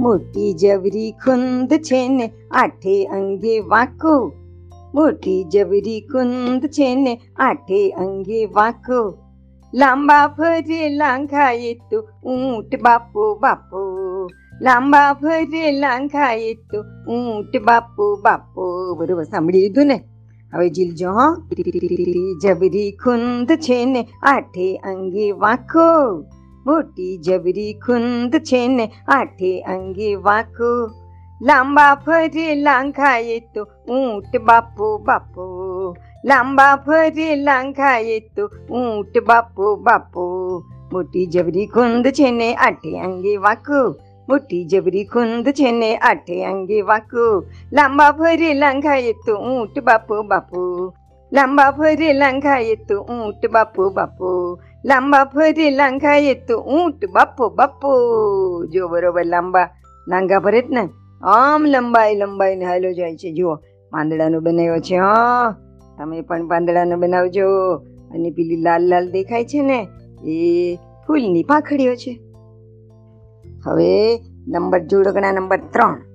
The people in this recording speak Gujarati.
મોટી જબરી ખુંદ છે ને આઠે અંગે વાંકો. મોટી જબરી કુંદ છે ને આઠે અંગે વાંકો. લાંબા ફરે લાંઘાએ તો ઊંટ બાપો બાપો. લાંબા ફરે લાંઘાએ તો ઊંટ બાપો બાપો. બરોબર, સાંભળી લીધું ને? હવે જીલજો હો. જબરી ખુંદ છે ને આઠે અંગે વાંકો. મોટી જબરી ખુંદ છે ને આઠે અંગે વાંકો. લાંબા ફરે લાંઘાએ તો ઊંટ બાપો બાપો. લાંબા ફરે લાંઘાએ તો ઊંટ બાપો બાપો. મોટી જબરી ખુંદ છે ને આઠે અંગે વાંકો. મોટી જબરી ખુંદ છે ને આઠે અંગે વાંકો. લાંબા ફરે લાંઘાએ તો ઊંટ બાપો બાપો. લાંબા ફરે લાંઘાએ તો ઊંટ બાપો બાપો લાંબા ફરે લાંઘાએ તો ઊંટ બાપો બાપો જો બરોબર લાંબા લાંઘા ભરે જ ને આમ લંબાઈ લંબાઈને હાલો જાય છે જુઓ પાંદડાનો બનાવ્યો છે હા તમે પણ પાંદડાનો બનાવજો અને પેલી લાલ લાલ દેખાય છે ને એ ફૂલની પાંખડીઓ છે હવે નંબર જોડકણા નંબર ત્રણ